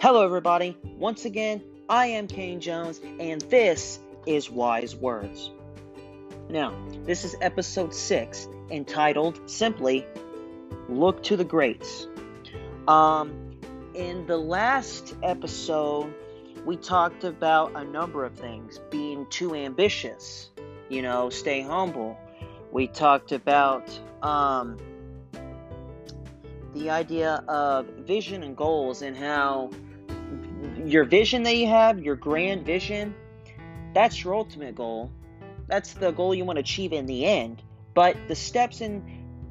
Hello, everybody. Once again, I am Kane Jones, and this is Wise Words. Now, this is episode six, entitled simply "Look to the Greats." Um, in the last episode, we talked about a number of things: being too ambitious, you know, stay humble. We talked about um, the idea of vision and goals and how your vision that you have, your grand vision, that's your ultimate goal. That's the goal you want to achieve in the end. But the steps in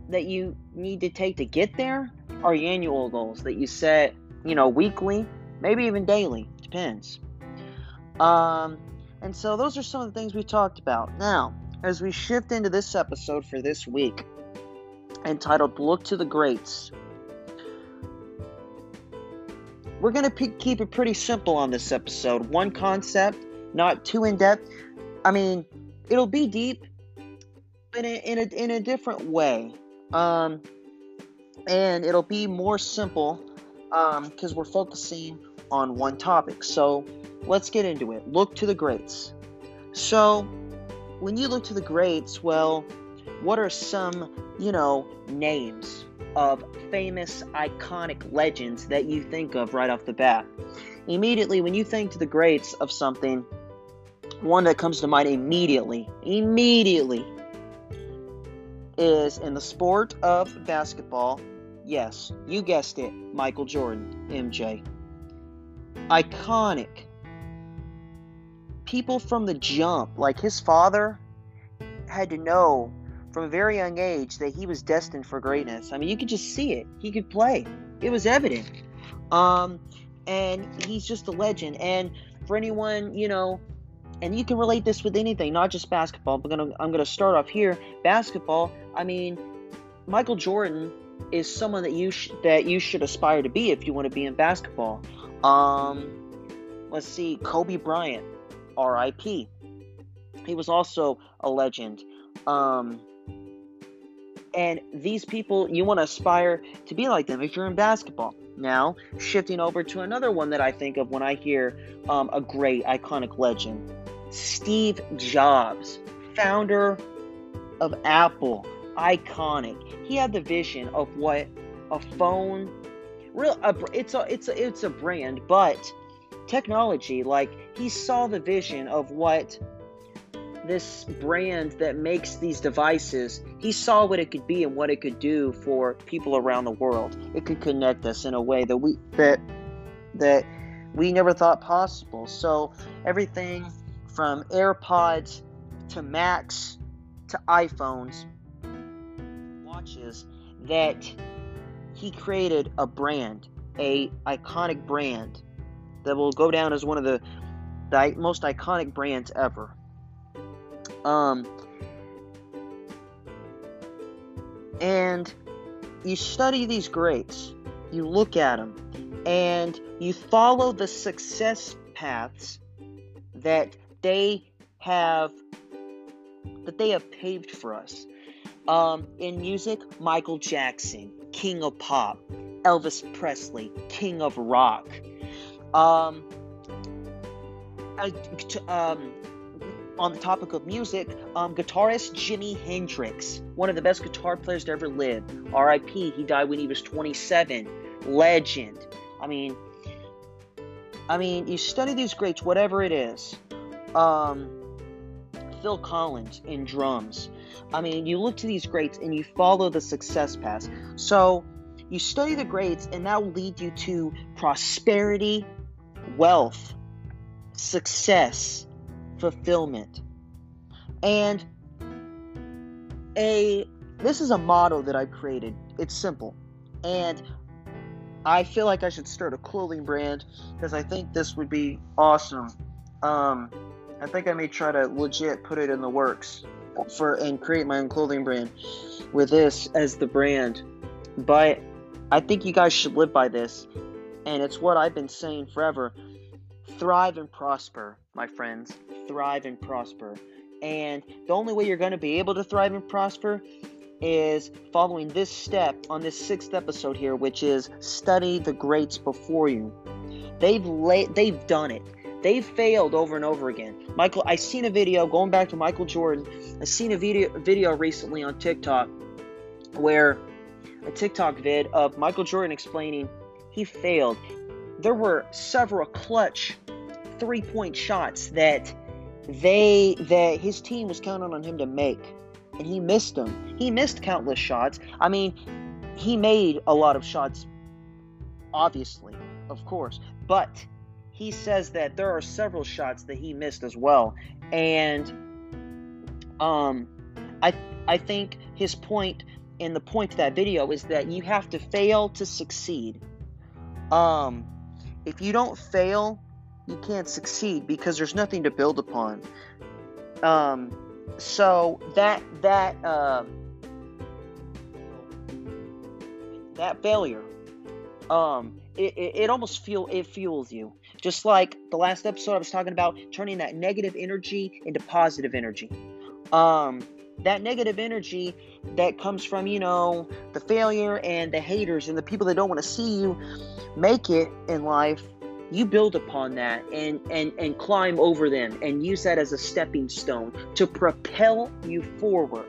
that you need to take to get there are your annual goals that you set, you know, weekly, maybe even daily, depends. Um, and so those are some of the things we talked about. Now, as we shift into this episode for this week, entitled Look to the Greats, we're going to keep it pretty simple on this episode. One concept, not too in depth. I mean, it'll be deep, but in, in, a, in a different way. Um, and it'll be more simple because um, we're focusing on one topic. So let's get into it. Look to the greats. So, when you look to the greats, well, what are some, you know, names of famous, iconic legends that you think of right off the bat. Immediately, when you think to the greats of something, one that comes to mind immediately, immediately, is in the sport of basketball. Yes, you guessed it, Michael Jordan, MJ. Iconic. People from the jump, like his father, had to know from a very young age that he was destined for greatness. I mean, you could just see it. He could play. It was evident. Um, and he's just a legend. And for anyone, you know, and you can relate this with anything, not just basketball. But gonna, I'm gonna start off here. Basketball. I mean, Michael Jordan is someone that you sh- that you should aspire to be if you want to be in basketball. Um, let's see, Kobe Bryant, R.I.P. He was also a legend. Um, and these people, you want to aspire to be like them if you're in basketball. Now, shifting over to another one that I think of when I hear um, a great iconic legend Steve Jobs, founder of Apple, iconic. He had the vision of what a phone, real, a, it's a it's a it's a brand, but technology. Like he saw the vision of what this brand that makes these devices, he saw what it could be and what it could do for people around the world. It could connect us in a way that we that that we never thought possible. So everything from AirPods to Macs to iPhones, watches that he created a brand, a iconic brand that will go down as one of the, the most iconic brands ever. Um, and you study these greats, you look at them, and you follow the success paths that they have that they have paved for us. Um, in music, Michael Jackson, King of Pop, Elvis Presley, King of Rock. Um, I, um, on the topic of music, um, guitarist Jimi Hendrix, one of the best guitar players to ever live. R.I.P. He died when he was 27. Legend. I mean, I mean, you study these greats, whatever it is. Um, Phil Collins in drums. I mean, you look to these greats and you follow the success path. So you study the greats, and that will lead you to prosperity, wealth, success fulfillment. And a this is a motto that I created. It's simple. And I feel like I should start a clothing brand because I think this would be awesome. Um, I think I may try to legit put it in the works for and create my own clothing brand with this as the brand. But I think you guys should live by this. And it's what I've been saying forever. Thrive and prosper, my friends thrive and prosper. And the only way you're going to be able to thrive and prosper is following this step on this sixth episode here, which is study the greats before you. They've la- they've done it. They've failed over and over again. Michael, I seen a video going back to Michael Jordan. I seen a video video recently on TikTok where a TikTok vid of Michael Jordan explaining he failed. There were several clutch three-point shots that they that his team was counting on him to make and he missed them. He missed countless shots. I mean, he made a lot of shots obviously, of course, but he says that there are several shots that he missed as well. And um I I think his point and the point to that video is that you have to fail to succeed. Um if you don't fail, you can't succeed because there's nothing to build upon. Um so that that uh, that failure um it, it, it, almost feel it fuels you just like the last episode i was talking about turning that negative energy into positive energy um that negative energy that comes from you know the failure and the haters and the people that don't want to see you make it in life you build upon that and and and climb over them and use that as a stepping stone to propel you forward.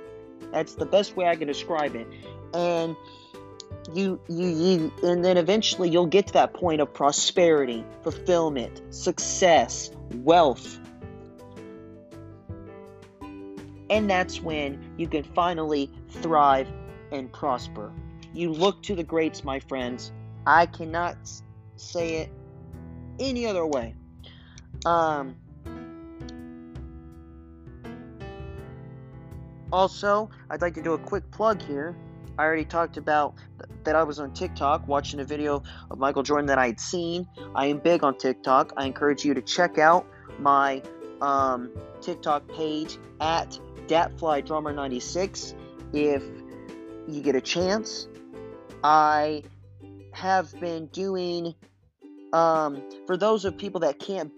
That's the best way i can describe it. And you you you and then eventually you'll get to that point of prosperity fulfillment success wealth. And that's when you can finally thrive and prosper. You look to the greats my friends i cannot say it any other way. Um, also, I'd like to do a quick plug here. I already talked about th- that I was on TikTok watching a video of Michael Jordan that I had seen. I am big on TikTok. I encourage you to check out my um, TikTok page at DatFlyDrummer96 if you get a chance. I have been doing um, for those of people that can't,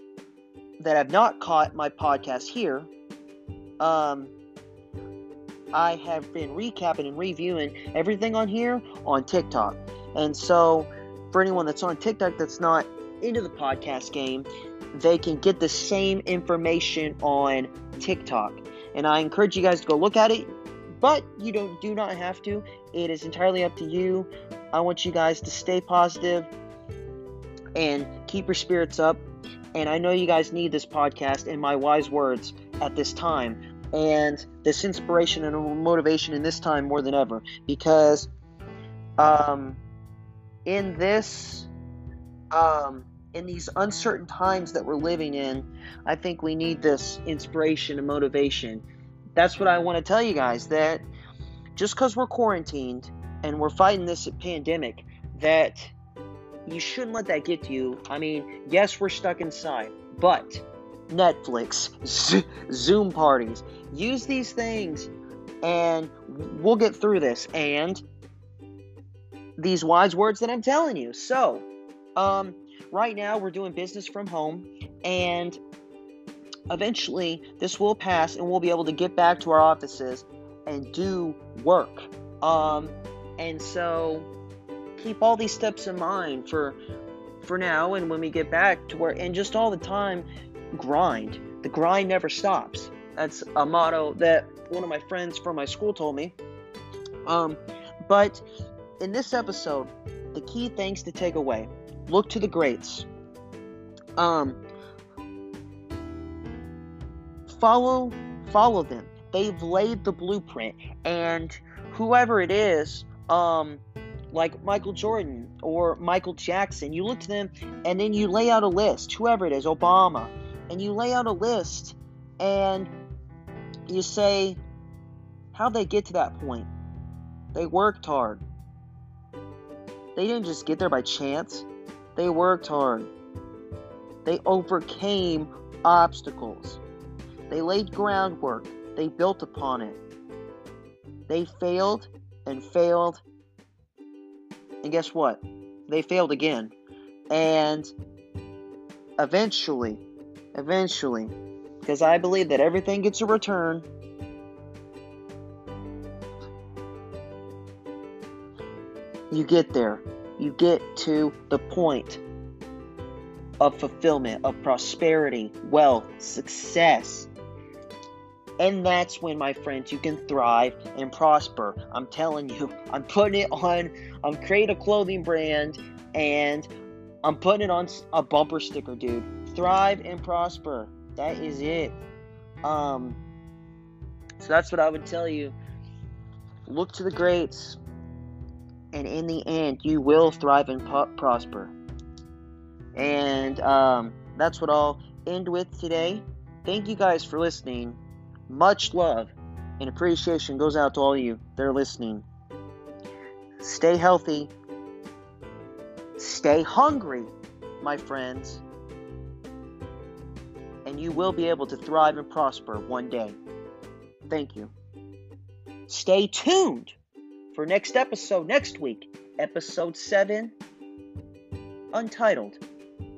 that have not caught my podcast here, um, I have been recapping and reviewing everything on here on TikTok. And so, for anyone that's on TikTok that's not into the podcast game, they can get the same information on TikTok. And I encourage you guys to go look at it, but you don't do not have to. It is entirely up to you. I want you guys to stay positive, and keep your spirits up. And I know you guys need this podcast and my wise words at this time. And this inspiration and motivation in this time more than ever. Because um, in this um, in these uncertain times that we're living in i think we need this inspiration and motivation. That's what i want to tell you guys that just because we're quarantined and we're fighting this pandemic that you shouldn't let that get to you. I mean, yes, we're stuck inside, but Netflix, Zoom parties, use these things and we'll get through this. And these wise words that I'm telling you. So, um, right now we're doing business from home and eventually this will pass and we'll be able to get back to our offices and do work. Um, and so keep all these steps in mind for for now and when we get back to where and just all the time grind. The grind never stops. That's a motto that one of my friends from my school told me. Um but in this episode the key things to take away. Look to the greats. Um follow follow them. They've laid the blueprint and whoever it is um like Michael Jordan or Michael Jackson. You look to them and then you lay out a list, whoever it is, Obama, and you lay out a list and you say, how'd they get to that point? They worked hard. They didn't just get there by chance, they worked hard. They overcame obstacles. They laid groundwork. They built upon it. They failed and failed and guess what? They failed again. And eventually, eventually, because I believe that everything gets a return. You get there. You get to the point of fulfillment, of prosperity, wealth, success. And that's when, my friends, you can thrive and prosper. I'm telling you, I'm putting it on, I'm creating a clothing brand, and I'm putting it on a bumper sticker, dude. Thrive and prosper. That is it. Um, so that's what I would tell you. Look to the greats, and in the end, you will thrive and po- prosper. And um, that's what I'll end with today. Thank you guys for listening. Much love and appreciation goes out to all of you that are listening. Stay healthy. Stay hungry, my friends. And you will be able to thrive and prosper one day. Thank you. Stay tuned for next episode next week, episode 7, Untitled.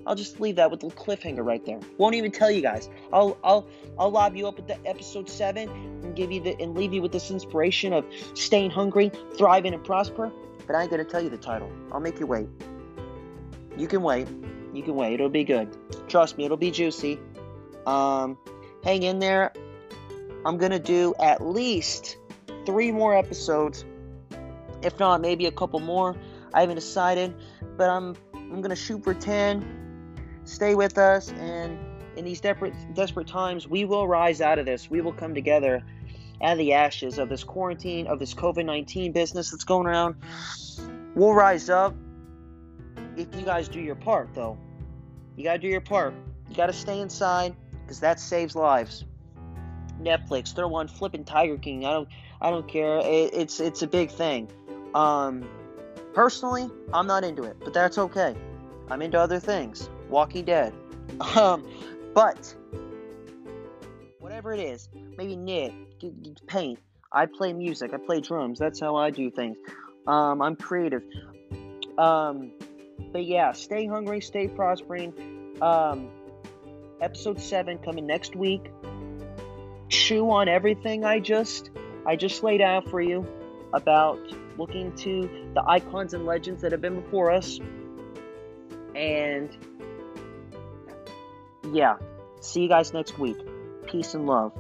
I'll just leave that with a cliffhanger right there. Won't even tell you guys. I'll I'll I'll lob you up with the episode seven and give you the and leave you with this inspiration of staying hungry, thriving, and prosper. But I ain't gonna tell you the title. I'll make you wait. You can wait. You can wait. It'll be good. Trust me, it'll be juicy. Um, hang in there. I'm gonna do at least three more episodes, if not maybe a couple more. I haven't decided, but I'm I'm gonna shoot for ten stay with us and in these desperate desperate times we will rise out of this. We will come together out of the ashes of this quarantine of this covid-19 business that's going around. We'll rise up if you guys do your part though. You gotta do your part. You gotta stay inside because that saves lives. Netflix throw on flipping tiger king. I don't i don't care. It, it's it's a big thing. Um personally i'm not into it but that's okay. I'm into other things Walking Dead. Um, but whatever it is, maybe knit, paint. I play music. I play drums. That's how I do things. Um, I'm creative. Um, but yeah, stay hungry, stay prospering. Um, episode seven coming next week. Chew on everything I just I just laid out for you about looking to the icons and legends that have been before us and yeah, see you guys next week. Peace and love.